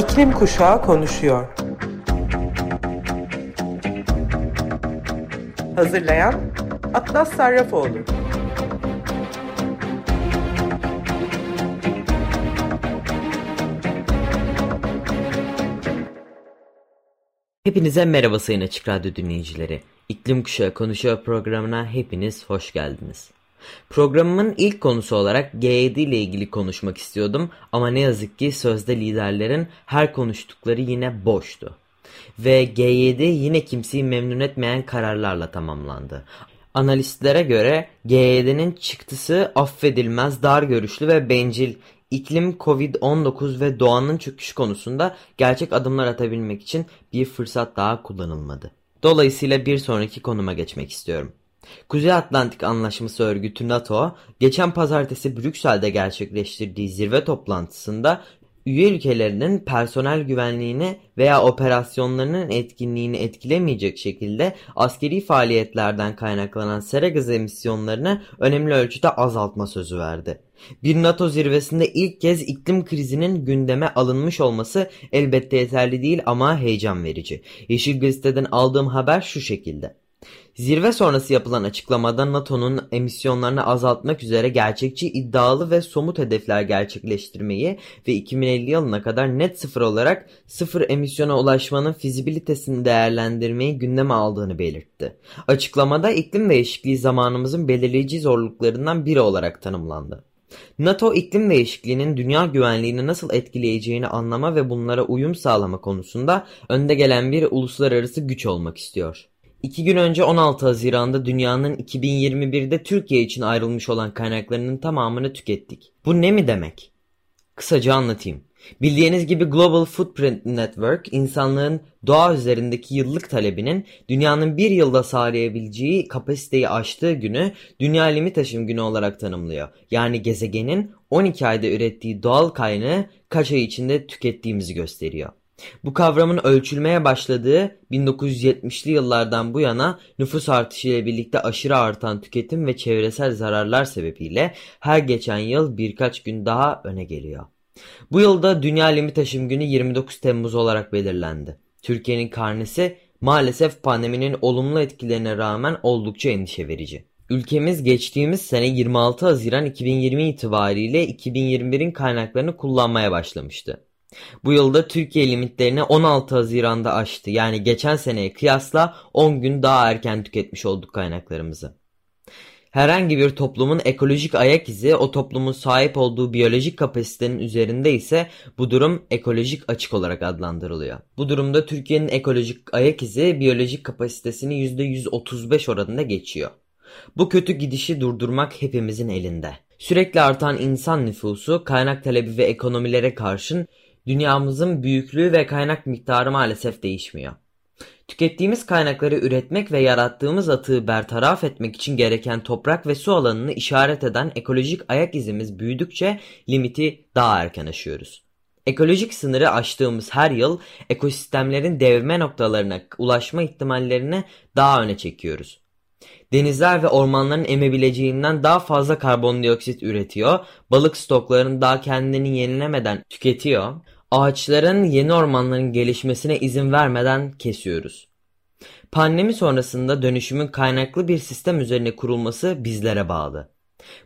İklim Kuşağı konuşuyor. Hazırlayan Atlas Sarrafoğlu. Hepinize merhaba sayın Açık Radyo dinleyicileri. İklim Kuşağı Konuşuyor programına hepiniz hoş geldiniz. Programımın ilk konusu olarak G7 ile ilgili konuşmak istiyordum ama ne yazık ki sözde liderlerin her konuştukları yine boştu. Ve G7 yine kimseyi memnun etmeyen kararlarla tamamlandı. Analistlere göre G7'nin çıktısı affedilmez, dar görüşlü ve bencil iklim, Covid-19 ve doğanın çöküşü konusunda gerçek adımlar atabilmek için bir fırsat daha kullanılmadı. Dolayısıyla bir sonraki konuma geçmek istiyorum. Kuzey Atlantik Anlaşması Örgütü NATO, geçen pazartesi Brüksel'de gerçekleştirdiği zirve toplantısında üye ülkelerinin personel güvenliğini veya operasyonlarının etkinliğini etkilemeyecek şekilde askeri faaliyetlerden kaynaklanan sera gazı emisyonlarını önemli ölçüde azaltma sözü verdi. Bir NATO zirvesinde ilk kez iklim krizinin gündeme alınmış olması elbette yeterli değil ama heyecan verici. Yeşil Gazete'den aldığım haber şu şekilde. Zirve sonrası yapılan açıklamada NATO'nun emisyonlarını azaltmak üzere gerçekçi, iddialı ve somut hedefler gerçekleştirmeyi ve 2050 yılına kadar net sıfır olarak sıfır emisyona ulaşmanın fizibilitesini değerlendirmeyi gündeme aldığını belirtti. Açıklamada iklim değişikliği zamanımızın belirleyici zorluklarından biri olarak tanımlandı. NATO iklim değişikliğinin dünya güvenliğini nasıl etkileyeceğini anlama ve bunlara uyum sağlama konusunda önde gelen bir uluslararası güç olmak istiyor. İki gün önce 16 Haziran'da dünyanın 2021'de Türkiye için ayrılmış olan kaynaklarının tamamını tükettik. Bu ne mi demek? Kısaca anlatayım. Bildiğiniz gibi Global Footprint Network, insanlığın doğa üzerindeki yıllık talebinin dünyanın bir yılda sağlayabileceği kapasiteyi aştığı günü Dünya Limit Aşım Günü olarak tanımlıyor. Yani gezegenin 12 ayda ürettiği doğal kaynağı kaç ay içinde tükettiğimizi gösteriyor. Bu kavramın ölçülmeye başladığı 1970'li yıllardan bu yana nüfus artışıyla birlikte aşırı artan tüketim ve çevresel zararlar sebebiyle her geçen yıl birkaç gün daha öne geliyor. Bu yılda Dünya Limit Taşım Günü 29 Temmuz olarak belirlendi. Türkiye'nin karnesi maalesef pandeminin olumlu etkilerine rağmen oldukça endişe verici. Ülkemiz geçtiğimiz sene 26 Haziran 2020 itibariyle 2021'in kaynaklarını kullanmaya başlamıştı. Bu yılda Türkiye limitlerini 16 Haziran'da aştı. Yani geçen seneye kıyasla 10 gün daha erken tüketmiş olduk kaynaklarımızı. Herhangi bir toplumun ekolojik ayak izi o toplumun sahip olduğu biyolojik kapasitenin üzerinde ise bu durum ekolojik açık olarak adlandırılıyor. Bu durumda Türkiye'nin ekolojik ayak izi biyolojik kapasitesini %135 oranında geçiyor. Bu kötü gidişi durdurmak hepimizin elinde. Sürekli artan insan nüfusu, kaynak talebi ve ekonomilere karşın dünyamızın büyüklüğü ve kaynak miktarı maalesef değişmiyor. Tükettiğimiz kaynakları üretmek ve yarattığımız atığı bertaraf etmek için gereken toprak ve su alanını işaret eden ekolojik ayak izimiz büyüdükçe limiti daha erken aşıyoruz. Ekolojik sınırı aştığımız her yıl ekosistemlerin devrime noktalarına ulaşma ihtimallerini daha öne çekiyoruz. Denizler ve ormanların emebileceğinden daha fazla karbondioksit üretiyor, balık stoklarını daha kendini yenilemeden tüketiyor, ağaçların yeni ormanların gelişmesine izin vermeden kesiyoruz. Pandemi sonrasında dönüşümün kaynaklı bir sistem üzerine kurulması bizlere bağlı.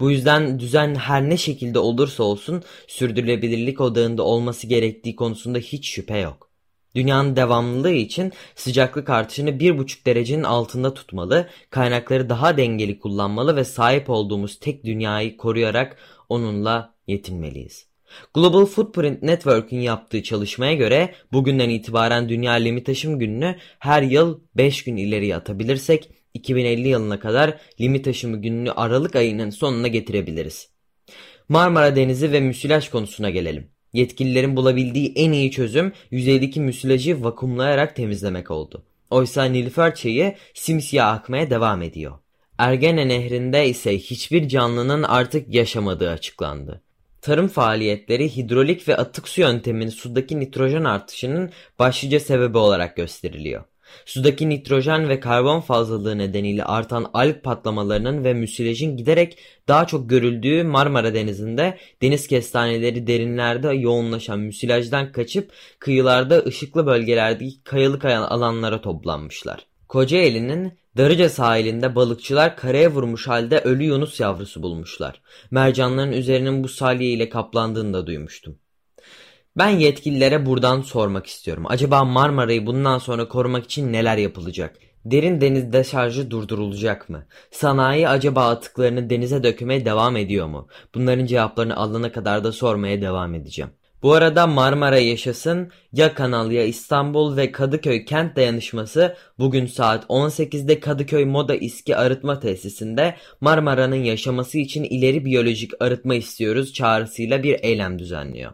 Bu yüzden düzen her ne şekilde olursa olsun sürdürülebilirlik odağında olması gerektiği konusunda hiç şüphe yok. Dünyanın devamlılığı için sıcaklık artışını 1,5 derecenin altında tutmalı, kaynakları daha dengeli kullanmalı ve sahip olduğumuz tek dünyayı koruyarak onunla yetinmeliyiz. Global Footprint Network'ün yaptığı çalışmaya göre bugünden itibaren Dünya Limit Taşım Günü'nü her yıl 5 gün ileriye atabilirsek 2050 yılına kadar limit taşımı gününü Aralık ayının sonuna getirebiliriz. Marmara Denizi ve müsilaj konusuna gelelim. Yetkililerin bulabildiği en iyi çözüm yüzeydeki müsilajı vakumlayarak temizlemek oldu. Oysa Nilüfer çayı simsiyah akmaya devam ediyor. Ergene nehrinde ise hiçbir canlının artık yaşamadığı açıklandı. Tarım faaliyetleri hidrolik ve atık su yönteminin sudaki nitrojen artışının başlıca sebebi olarak gösteriliyor. Sudaki nitrojen ve karbon fazlalığı nedeniyle artan alg patlamalarının ve müsilajın giderek daha çok görüldüğü Marmara Denizi'nde deniz kestaneleri derinlerde yoğunlaşan müsilajdan kaçıp kıyılarda ışıklı bölgelerdeki kayalık alanlara toplanmışlar. Kocaeli'nin Darıca sahilinde balıkçılar karaya vurmuş halde ölü yunus yavrusu bulmuşlar. Mercanların üzerinin bu salya ile kaplandığını da duymuştum. Ben yetkililere buradan sormak istiyorum. Acaba Marmara'yı bundan sonra korumak için neler yapılacak? Derin deniz deşarjı durdurulacak mı? Sanayi acaba atıklarını denize dökmeye devam ediyor mu? Bunların cevaplarını alana kadar da sormaya devam edeceğim. Bu arada Marmara Yaşasın, Ya Kanal Ya İstanbul ve Kadıköy Kent Dayanışması bugün saat 18'de Kadıköy Moda İSKİ Arıtma Tesisinde Marmara'nın yaşaması için ileri biyolojik arıtma istiyoruz çağrısıyla bir eylem düzenliyor.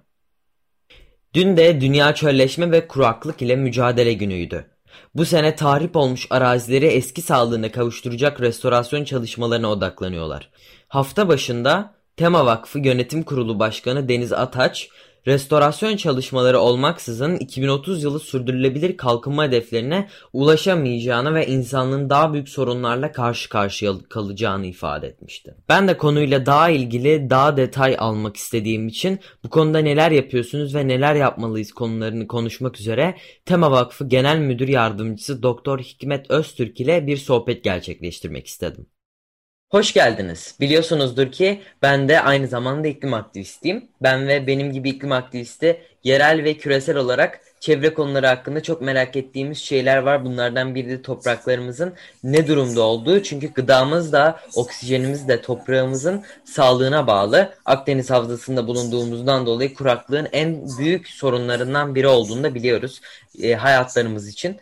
Dün de Dünya Çölleşme ve Kuraklık ile Mücadele Günü'ydü. Bu sene tahrip olmuş arazileri eski sağlığına kavuşturacak restorasyon çalışmalarına odaklanıyorlar. Hafta başında Tema Vakfı Yönetim Kurulu Başkanı Deniz Ataç, restorasyon çalışmaları olmaksızın 2030 yılı sürdürülebilir kalkınma hedeflerine ulaşamayacağını ve insanlığın daha büyük sorunlarla karşı karşıya kalacağını ifade etmişti. Ben de konuyla daha ilgili daha detay almak istediğim için bu konuda neler yapıyorsunuz ve neler yapmalıyız konularını konuşmak üzere Tema Vakfı Genel Müdür Yardımcısı Doktor Hikmet Öztürk ile bir sohbet gerçekleştirmek istedim. Hoş geldiniz. Biliyorsunuzdur ki ben de aynı zamanda iklim aktivistiyim. Ben ve benim gibi iklim aktivisti yerel ve küresel olarak çevre konuları hakkında çok merak ettiğimiz şeyler var. Bunlardan biri de topraklarımızın ne durumda olduğu. Çünkü gıdamız da oksijenimiz de toprağımızın sağlığına bağlı. Akdeniz havzasında bulunduğumuzdan dolayı kuraklığın en büyük sorunlarından biri olduğunu da biliyoruz e, hayatlarımız için.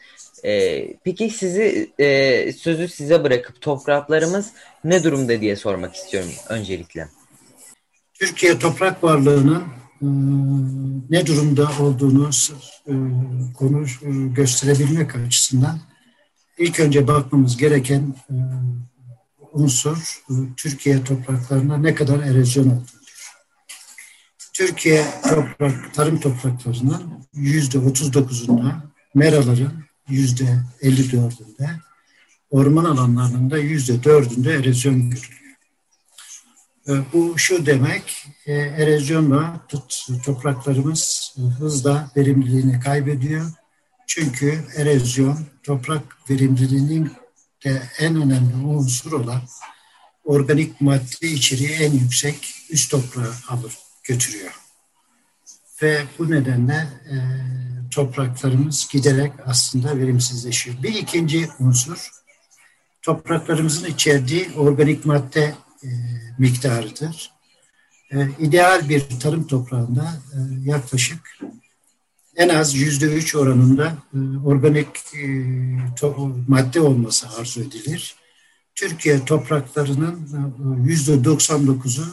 E, peki sizi e, sözü size bırakıp topraklarımız ne durumda diye sormak istiyorum öncelikle. Türkiye toprak varlığının e, ne durumda olduğunu e, konuş gösterebilmek açısından ilk önce bakmamız gereken e, unsur e, Türkiye topraklarına ne kadar erozyon olduğu. Türkiye toprak, tarım topraklarının yüzde otuz dokuzunda meraların yüzde elli dördünde orman alanlarının da yüzde dördünde erozyon görülüyor. E, bu şu demek, e, erozyonla topraklarımız hızla verimliliğini kaybediyor. Çünkü erozyon toprak verimliliğinin de en önemli unsur olan organik madde içeriği en yüksek üst toprağı alır, götürüyor. Ve bu nedenle e, topraklarımız giderek aslında verimsizleşiyor. Bir ikinci unsur topraklarımızın içerdiği organik madde e, miktarıdır. E, ideal bir tarım toprağında e, yaklaşık en az yüzde üç oranında e, organik e, to, madde olması arzu edilir. Türkiye topraklarının e, yüzde doksan dokuzu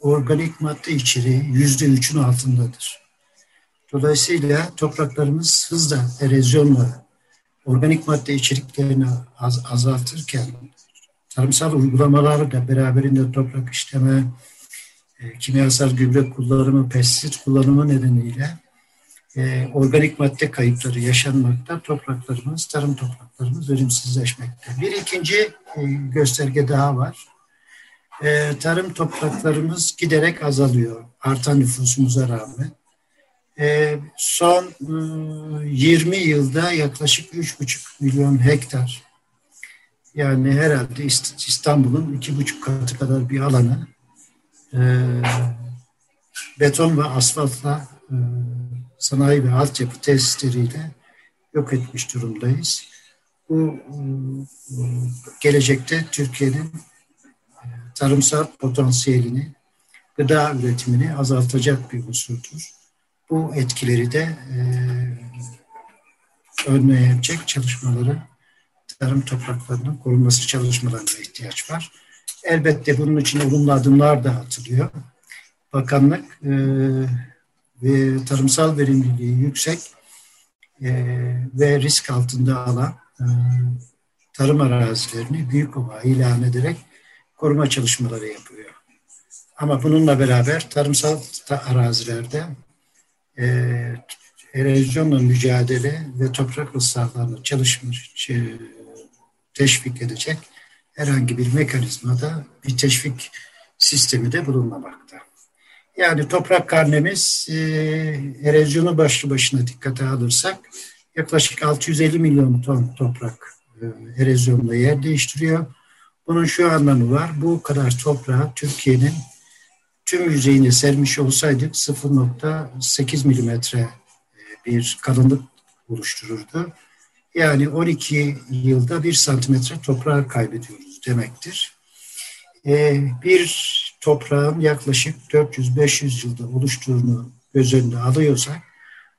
organik madde içeriği yüzde üçün altındadır. Dolayısıyla topraklarımız hızla erozyonla organik madde içeriklerini az, azaltırken tarımsal uygulamaları da beraberinde toprak işleme, e, kimyasal gübre kullanımı, pestisit kullanımı nedeniyle e, organik madde kayıpları yaşanmakta. Topraklarımız, tarım topraklarımız verimsizleşmekte. Bir ikinci e, gösterge daha var. E, tarım topraklarımız giderek azalıyor artan nüfusumuza rağmen. E, son e, 20 yılda yaklaşık 3,5 milyon hektar yani herhalde İstanbul'un iki buçuk katı kadar bir alanı e, beton ve asfaltla e, sanayi ve altyapı tesisleriyle yok etmiş durumdayız. Bu e, gelecekte Türkiye'nin e, tarımsal potansiyelini, gıda üretimini azaltacak bir unsurdur bu etkileri de e, önleyecek çalışmaları tarım topraklarının korunması çalışmalarına ihtiyaç var. Elbette bunun için olumlu adımlar da atılıyor. Bakanlık e, ve tarımsal verimliliği yüksek e, ve risk altında alan e, tarım arazilerini büyük ova ilan ederek koruma çalışmaları yapıyor. Ama bununla beraber tarımsal arazilerde e, erozyonla mücadele ve toprak ısrarlarına çalışmış, teşvik edecek herhangi bir mekanizmada bir teşvik sistemi de bulunmamakta. Yani toprak karnemiz e, erozyonu başlı başına dikkate alırsak yaklaşık 650 milyon ton toprak e, erozyonla yer değiştiriyor. Bunun şu anlamı var. Bu kadar toprağı Türkiye'nin tüm yüzeyine sermiş olsaydık 0.8 milimetre e, bir kalınlık oluştururdu. Yani 12 yılda bir santimetre toprağı kaybediyoruz demektir. E, bir toprağın yaklaşık 400-500 yılda oluştuğunu göz önüne alıyorsak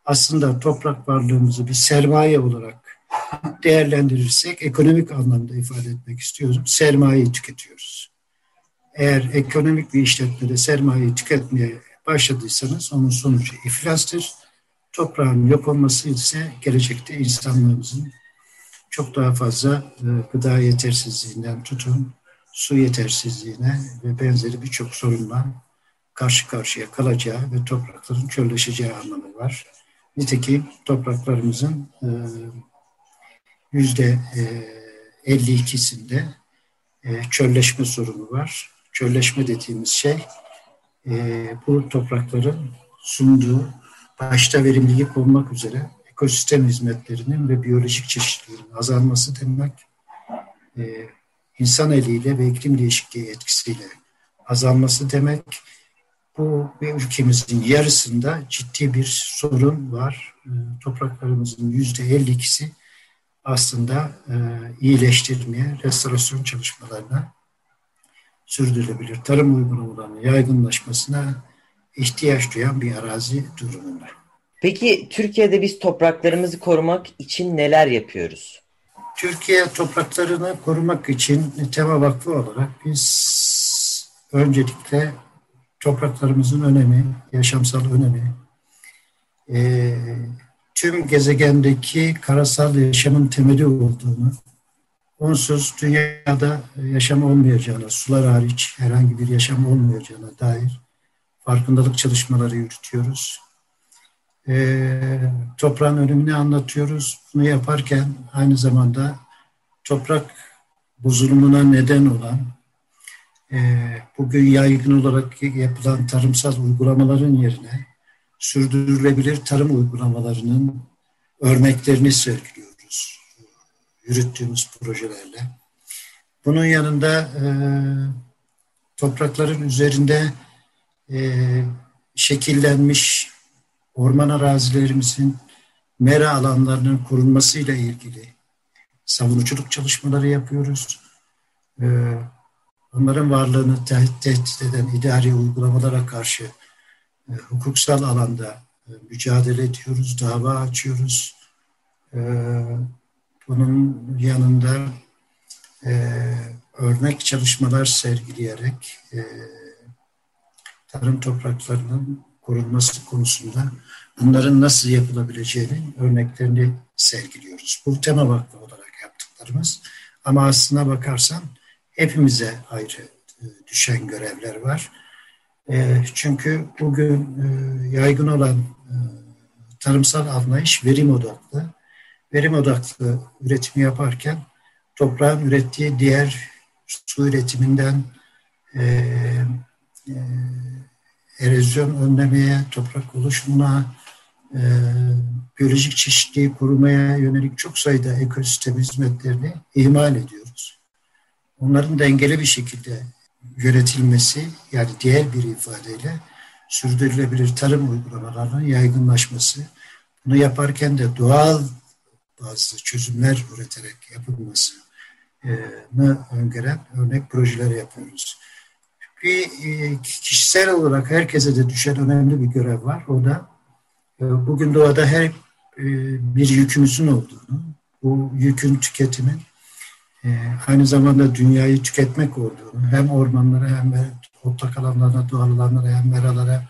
aslında toprak varlığımızı bir sermaye olarak değerlendirirsek ekonomik anlamda ifade etmek istiyorum. Sermayeyi tüketiyoruz. Eğer ekonomik bir işletmede sermayeyi tüketmeye başladıysanız onun sonucu iflastır. Toprağın yok olması ise gelecekte insanlığımızın çok daha fazla e, gıda yetersizliğinden tutun su yetersizliğine ve benzeri birçok sorunla karşı karşıya kalacağı ve toprakların çölleşeceği anlamı var. Nitekim topraklarımızın e, yüzde 52'sinde e, çölleşme sorunu var. Çölleşme dediğimiz şey bu toprakların sunduğu başta verimlilik olmak üzere ekosistem hizmetlerinin ve biyolojik çeşitliliğin azalması demek insan eliyle ve iklim değişikliği etkisiyle azalması demek. Bu ülkemizin yarısında ciddi bir sorun var. Ee, topraklarımızın yüzde 52'si aslında e, iyileştirmeye, restorasyon çalışmalarına sürdürülebilir tarım uygulamalarının yaygınlaşmasına ihtiyaç duyan bir arazi durumunda. Peki Türkiye'de biz topraklarımızı korumak için neler yapıyoruz? Türkiye topraklarını korumak için Tema Vakfı olarak biz öncelikle topraklarımızın önemi, yaşamsal önemi, e, tüm gezegendeki karasal yaşamın temeli olduğunu, onsuz dünyada yaşam olmayacağına, sular hariç herhangi bir yaşam olmayacağına dair farkındalık çalışmaları yürütüyoruz e, toprağın önemini anlatıyoruz. Bunu yaparken aynı zamanda toprak bozulumuna neden olan e, bugün yaygın olarak yapılan tarımsal uygulamaların yerine sürdürülebilir tarım uygulamalarının örneklerini sergiliyoruz yürüttüğümüz projelerle. Bunun yanında e, toprakların üzerinde e, şekillenmiş orman arazilerimizin mera alanlarının korunmasıyla ilgili savunuculuk çalışmaları yapıyoruz. Ee, onların varlığını tehdit, tehdit eden idari uygulamalara karşı e, hukuksal alanda e, mücadele ediyoruz, dava açıyoruz. E, bunun yanında e, örnek çalışmalar sergileyerek e, tarım topraklarının korunması konusunda bunların nasıl yapılabileceğinin örneklerini sergiliyoruz. Bu tema vakfı olarak yaptıklarımız. Ama aslına bakarsan hepimize ayrı e, düşen görevler var. E, çünkü bugün e, yaygın olan tarımsal anlayış verim odaklı. Verim odaklı üretimi yaparken toprağın ürettiği diğer su üretiminden erozyon önlemeye, toprak oluşumuna, e, biyolojik çeşitliliği korumaya yönelik çok sayıda ekosistem hizmetlerini ihmal ediyoruz. Onların dengeli bir şekilde yönetilmesi, yani diğer bir ifadeyle sürdürülebilir tarım uygulamalarının yaygınlaşması, bunu yaparken de doğal bazı çözümler üreterek yapılmasını öngören örnek projeler yapıyoruz bir e, kişisel olarak herkese de düşen önemli bir görev var. O da e, bugün doğada her e, bir yükümüzün olduğunu, bu yükün tüketimin aynı zamanda dünyayı tüketmek olduğunu, hem ormanlara hem de otlak alanlarına, doğal alanlara hem meralara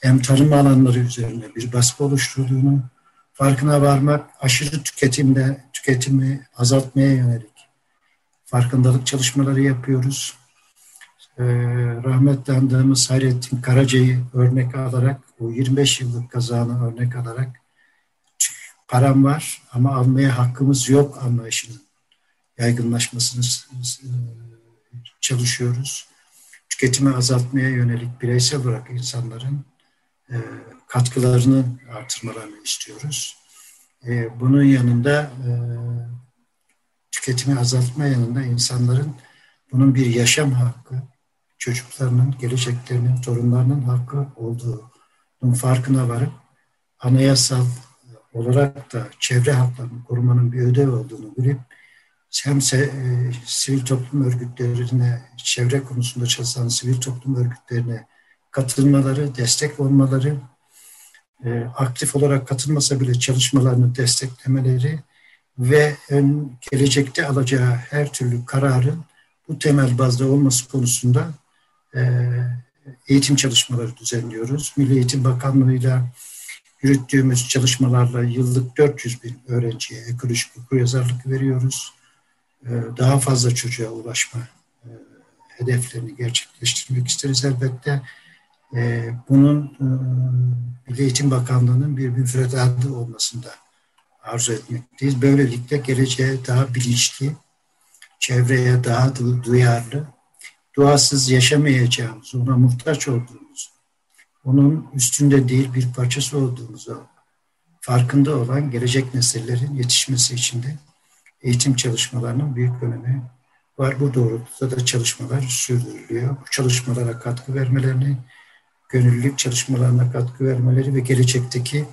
hem tarım alanları üzerinde bir baskı oluşturduğunu farkına varmak, aşırı tüketimde tüketimi azaltmaya yönelik farkındalık çalışmaları yapıyoruz e, rahmetli andığımız Hayrettin Karaca'yı örnek alarak, o 25 yıllık kazanı örnek alarak param var ama almaya hakkımız yok anlayışının yaygınlaşmasını e, çalışıyoruz. Tüketimi azaltmaya yönelik bireysel olarak insanların katkılarını artırmalarını istiyoruz. E, bunun yanında tüketimi azaltma yanında insanların bunun bir yaşam hakkı, çocuklarının, geleceklerinin, torunlarının hakkı olduğunun farkına varıp anayasal olarak da çevre haklarını korumanın bir ödev olduğunu bilip hem se, e, sivil toplum örgütlerine, çevre konusunda çalışan sivil toplum örgütlerine katılmaları, destek olmaları, e, aktif olarak katılmasa bile çalışmalarını desteklemeleri ve ön, gelecekte alacağı her türlü kararın bu temel bazda olması konusunda e, eğitim çalışmaları düzenliyoruz. Milli Eğitim Bakanlığı'yla yürüttüğümüz çalışmalarla yıllık 400 bin öğrenciye ekolojik okuryazarlık veriyoruz. Ee, daha fazla çocuğa ulaşma e, hedeflerini gerçekleştirmek isteriz elbette. Ee, bunun e, Milli Eğitim Bakanlığı'nın bir müfredatı olmasını da arzu etmekteyiz. Böylelikle geleceğe daha bilinçli, çevreye daha duyarlı, duasız yaşamayacağımız, ona muhtaç olduğumuz, onun üstünde değil bir parçası olduğumuzu farkında olan gelecek nesillerin yetişmesi için de eğitim çalışmalarının büyük önemi var. Bu doğrultuda da çalışmalar sürdürülüyor. Bu çalışmalara katkı vermelerini, gönüllülük çalışmalarına katkı vermeleri ve gelecekteki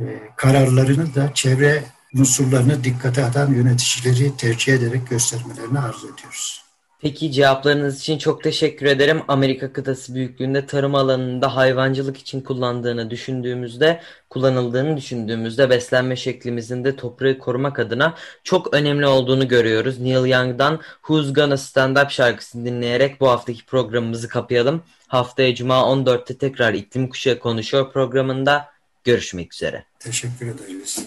e, kararlarını da çevre unsurlarını dikkate atan yöneticileri tercih ederek göstermelerini arzu ediyoruz. Peki cevaplarınız için çok teşekkür ederim. Amerika kıtası büyüklüğünde tarım alanında hayvancılık için kullandığını düşündüğümüzde, kullanıldığını düşündüğümüzde beslenme şeklimizin de toprağı korumak adına çok önemli olduğunu görüyoruz. Neil Young'dan Who's Gonna Stand Up şarkısını dinleyerek bu haftaki programımızı kapayalım. Haftaya Cuma 14'te tekrar İklim Kuşağı Konuşuyor programında görüşmek üzere. Teşekkür ederiz.